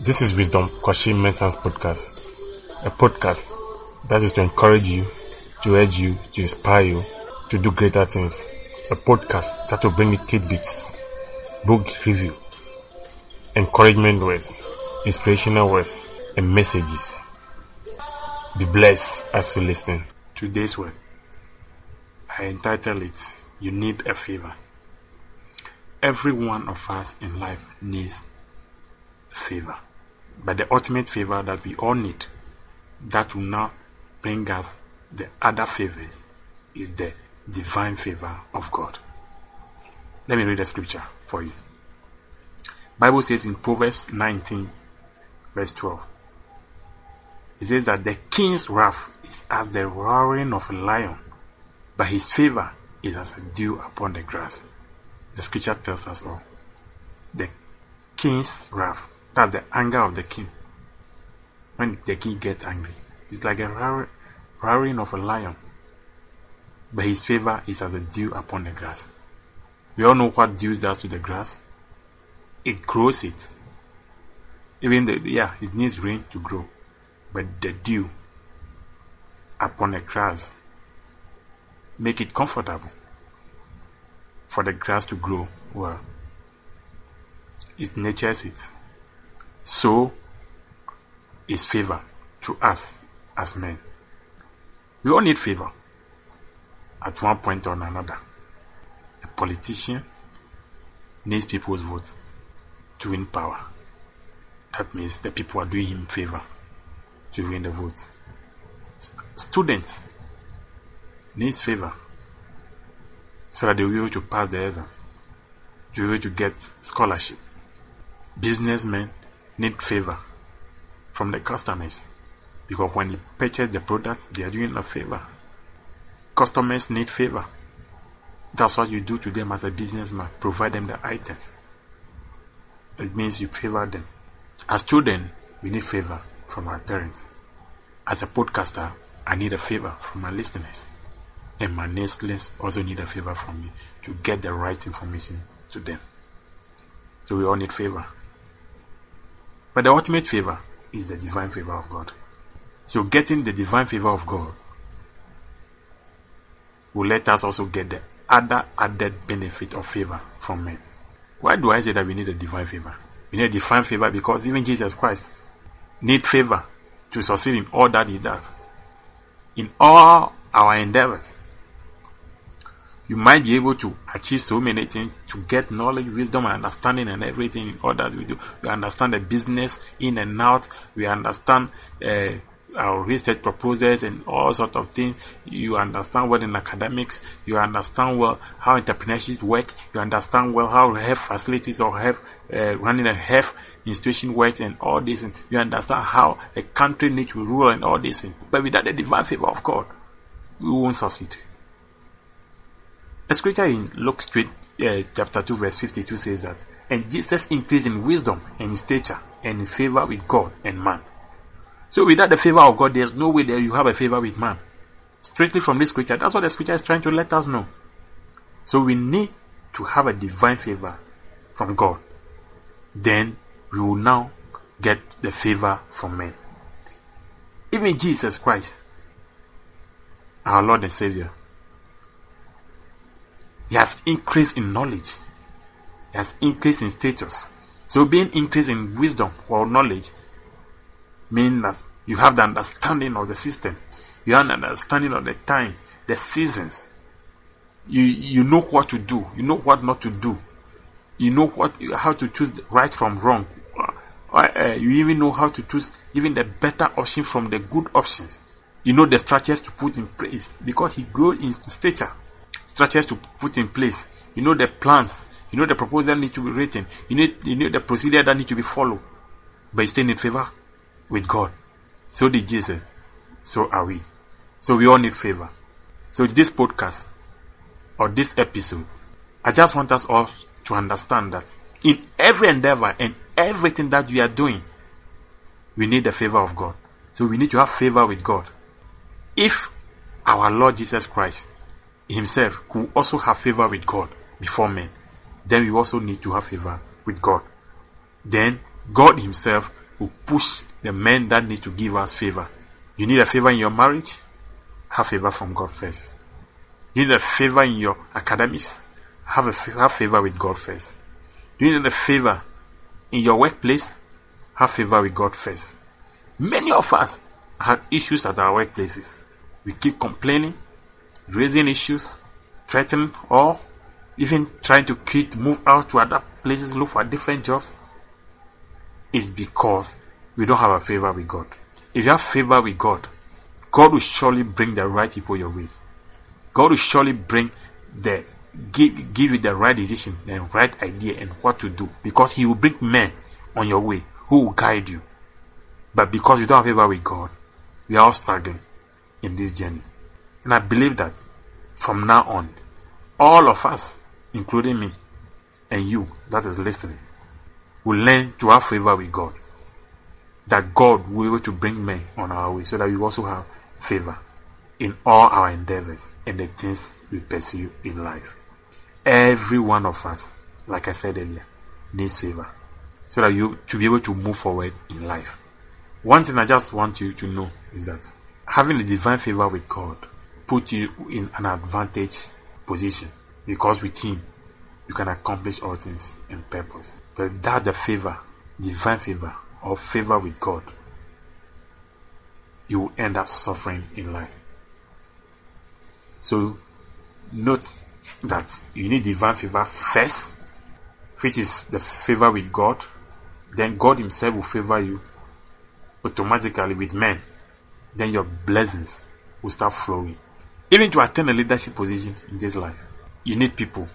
This is Wisdom Kwashim Mensah's podcast, a podcast that is to encourage you, to urge you, to inspire you to do greater things. A podcast that will bring you tidbits, book review, encouragement words, inspirational words, and messages. Be blessed as you listen. Today's word, I entitled it, You Need a Favor. Every one of us in life needs favor. But the ultimate favor that we all need, that will now bring us the other favors, is the divine favor of God. Let me read the scripture for you. Bible says in Proverbs 19, verse 12. It says that the king's wrath is as the roaring of a lion, but his favor is as a dew upon the grass. The scripture tells us all. The king's wrath that's the anger of the king. When the king gets angry, it's like a roaring of a lion. But his favor is as a dew upon the grass. We all know what dew does to the grass. It grows it. Even the, yeah, it needs rain to grow. But the dew upon the grass make it comfortable for the grass to grow well. It nurtures it. So is favor to us as men. We all need favor at one point or another. A politician needs people's vote to win power. That means the people are doing him favor to win the vote. St- students needs favor so that they will be able to pass the exam, to be able to get scholarship. Businessmen need favor from the customers because when they purchase the product, they are doing a favor. Customers need favor. That's what you do to them as a businessman. Provide them the items. It means you favor them. As students, we need favor from our parents. As a podcaster, I need a favor from my listeners. And my listeners also need a favor from me to get the right information to them. So we all need favor. But the ultimate favor is the divine favor of God. So getting the divine favor of God will let us also get the other added benefit of favor from men. Why do I say that we need a divine favor? We need a divine favor because even Jesus Christ need favor to succeed in all that he does. In all our endeavors. You might be able to achieve so many things to get knowledge, wisdom, and understanding and everything in all that we do. We understand the business in and out. We understand uh, our research proposals and all sorts of things. You understand well in academics. You understand well how entrepreneurship works. You understand well how health facilities or health, uh, running a health institution works and all this. And you understand how a country needs to rule and all this. But without the divine favor of God, we won't succeed. A scripture in Luke uh, chapter 2 verse 52 says that, And Jesus increased in wisdom and in stature and in favor with God and man. So without the favor of God, there's no way that you have a favor with man. Strictly from this scripture, that's what the scripture is trying to let us know. So we need to have a divine favor from God. Then we will now get the favor from men. Even Jesus Christ, our Lord and Savior, he has increased in knowledge. He has increased in status. So being increased in wisdom or knowledge means that you have the understanding of the system. You have the understanding of the time, the seasons. You you know what to do. You know what not to do. You know what how to choose right from wrong. Uh, uh, you even know how to choose even the better option from the good options. You know the strategies to put in place because he grew in stature structures to put in place. You know the plans. You know the proposal need to be written. You need you know the procedure that need to be followed. But you stay in favor with God. So did Jesus. So are we. So we all need favor. So this podcast or this episode, I just want us all to understand that in every endeavor and everything that we are doing, we need the favor of God. So we need to have favor with God. If our Lord Jesus Christ himself could also have favor with God before men. then we also need to have favor with God. Then God Himself will push the men that need to give us favor. You need a favor in your marriage? Have favor from God first. You need a favor in your academics? Have a have favor with God first. You need a favor in your workplace? Have favor with God first. Many of us have issues at our workplaces. We keep complaining, raising issues, threatening, or even trying to quit, move out to other places, look for different jobs. is because we don't have a favor with God. If you have favor with God, God will surely bring the right people your way. God will surely bring the give give you the right decision and right idea and what to do because He will bring men on your way who will guide you. But because you don't have favor with God, we are all struggling in this journey. And I believe that from now on, all of us, including me and you that is listening, will learn to have favor with God. That God will be able to bring men on our way so that we also have favor in all our endeavors and the things we pursue in life. Every one of us, like I said earlier, needs favor so that you to be able to move forward in life. One thing I just want you to know is that having a divine favor with God puts you in an advantage position because with Him you can accomplish all things in purpose. But without the favor, divine favor, or favor with God, you will end up suffering in life. So note that you need divine favor first, which is the favor with God. Then God Himself will favor you automatically with men. Then your blessings will start flowing. Even to attain a leadership position in this life, you need people.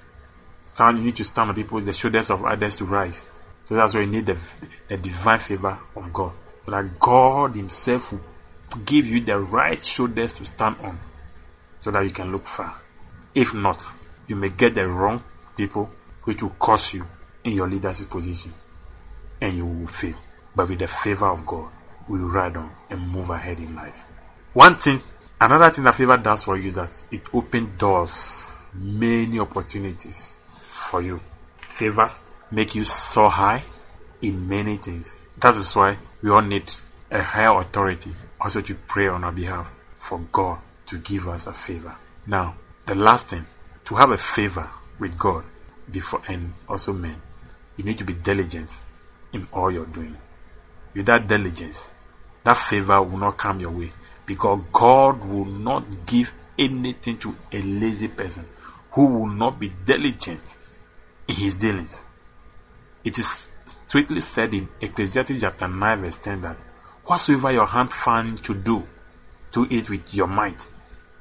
Stand, you need to stand on people, the shoulders of others to rise. So that's why you need the, the divine favor of God. So that God Himself will give you the right shoulders to stand on so that you can look far. If not, you may get the wrong people which will cause you in your leadership position and you will fail. But with the favor of God, we will ride on and move ahead in life. One thing, another thing that favor does for you is that it opens doors, many opportunities for you. Favors make you so high in many things. That is why we all need a higher authority also to pray on our behalf for God to give us a favor. Now, the last thing, to have a favor with God before and also men, you need to be diligent in all you're doing. Without diligence, that favor will not come your way because God will not give anything to a lazy person who will not be diligent in his dealings. It is strictly said in Ecclesiastes chapter 9 verse 10 that whatsoever your hand finds to do, do it with your might.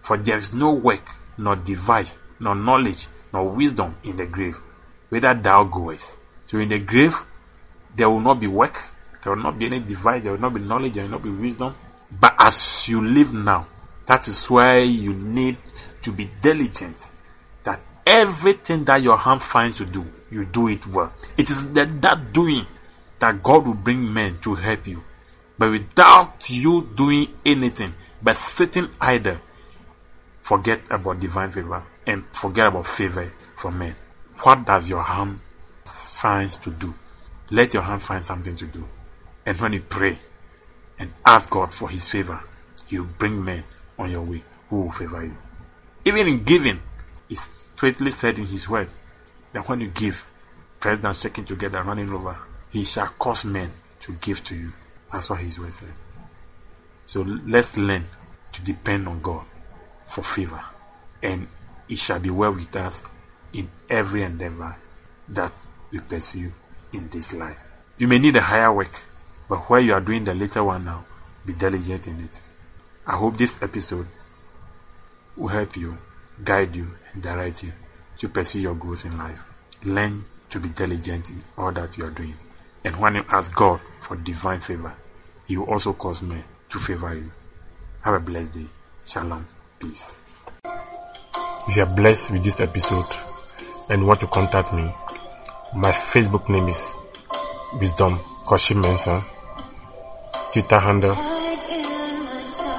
For there is no work, nor device, nor knowledge, nor wisdom in the grave, whither thou goest. So in the grave, there will not be work, there will not be any device, there will not be knowledge, there will not be wisdom. But as you live now, that is why you need to be diligent. That everything that your hand finds to do, you do it well. It is that, that doing that God will bring men to help you. But without you doing anything, but sitting idle, forget about divine favor and forget about favor from men. What does your hand find to do? Let your hand find something to do. And when you pray and ask God for his favor, he will bring men on your way who will favor you. Even in giving, it's straightly said in his word that when you give, pressed down, shaking together, running over, he shall cause men to give to you. That's what his word said. So let's learn to depend on God for favor, and it shall be well with us in every endeavor that we pursue in this life. You may need a higher work, but while you are doing the later one now, be diligent in it. I hope this episode will help you, guide you, and direct you to pursue your goals in life. Learn to be diligent in all that you are doing. And when you ask God for divine favor, He will also cause men to favor you. Have a blessed day. Shalom. Peace. If you are blessed with this episode and want to contact me, my Facebook name is Wisdom Koshi Mensah. Twitter handle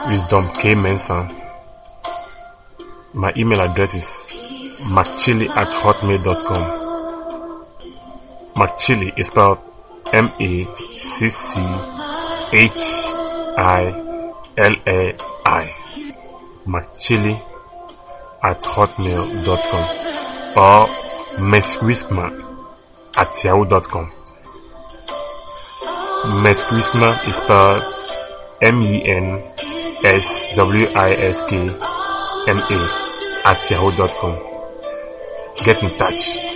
Wisdom K Mensah. My email address is mcchili at hotmail.com. McChilli is spelled M A C C H I L A I. McChilli at hotmail.com or meswisma at yahoo.com. Meswisma is spelled M E N S W I S K M A at yahoo.com. Get in touch.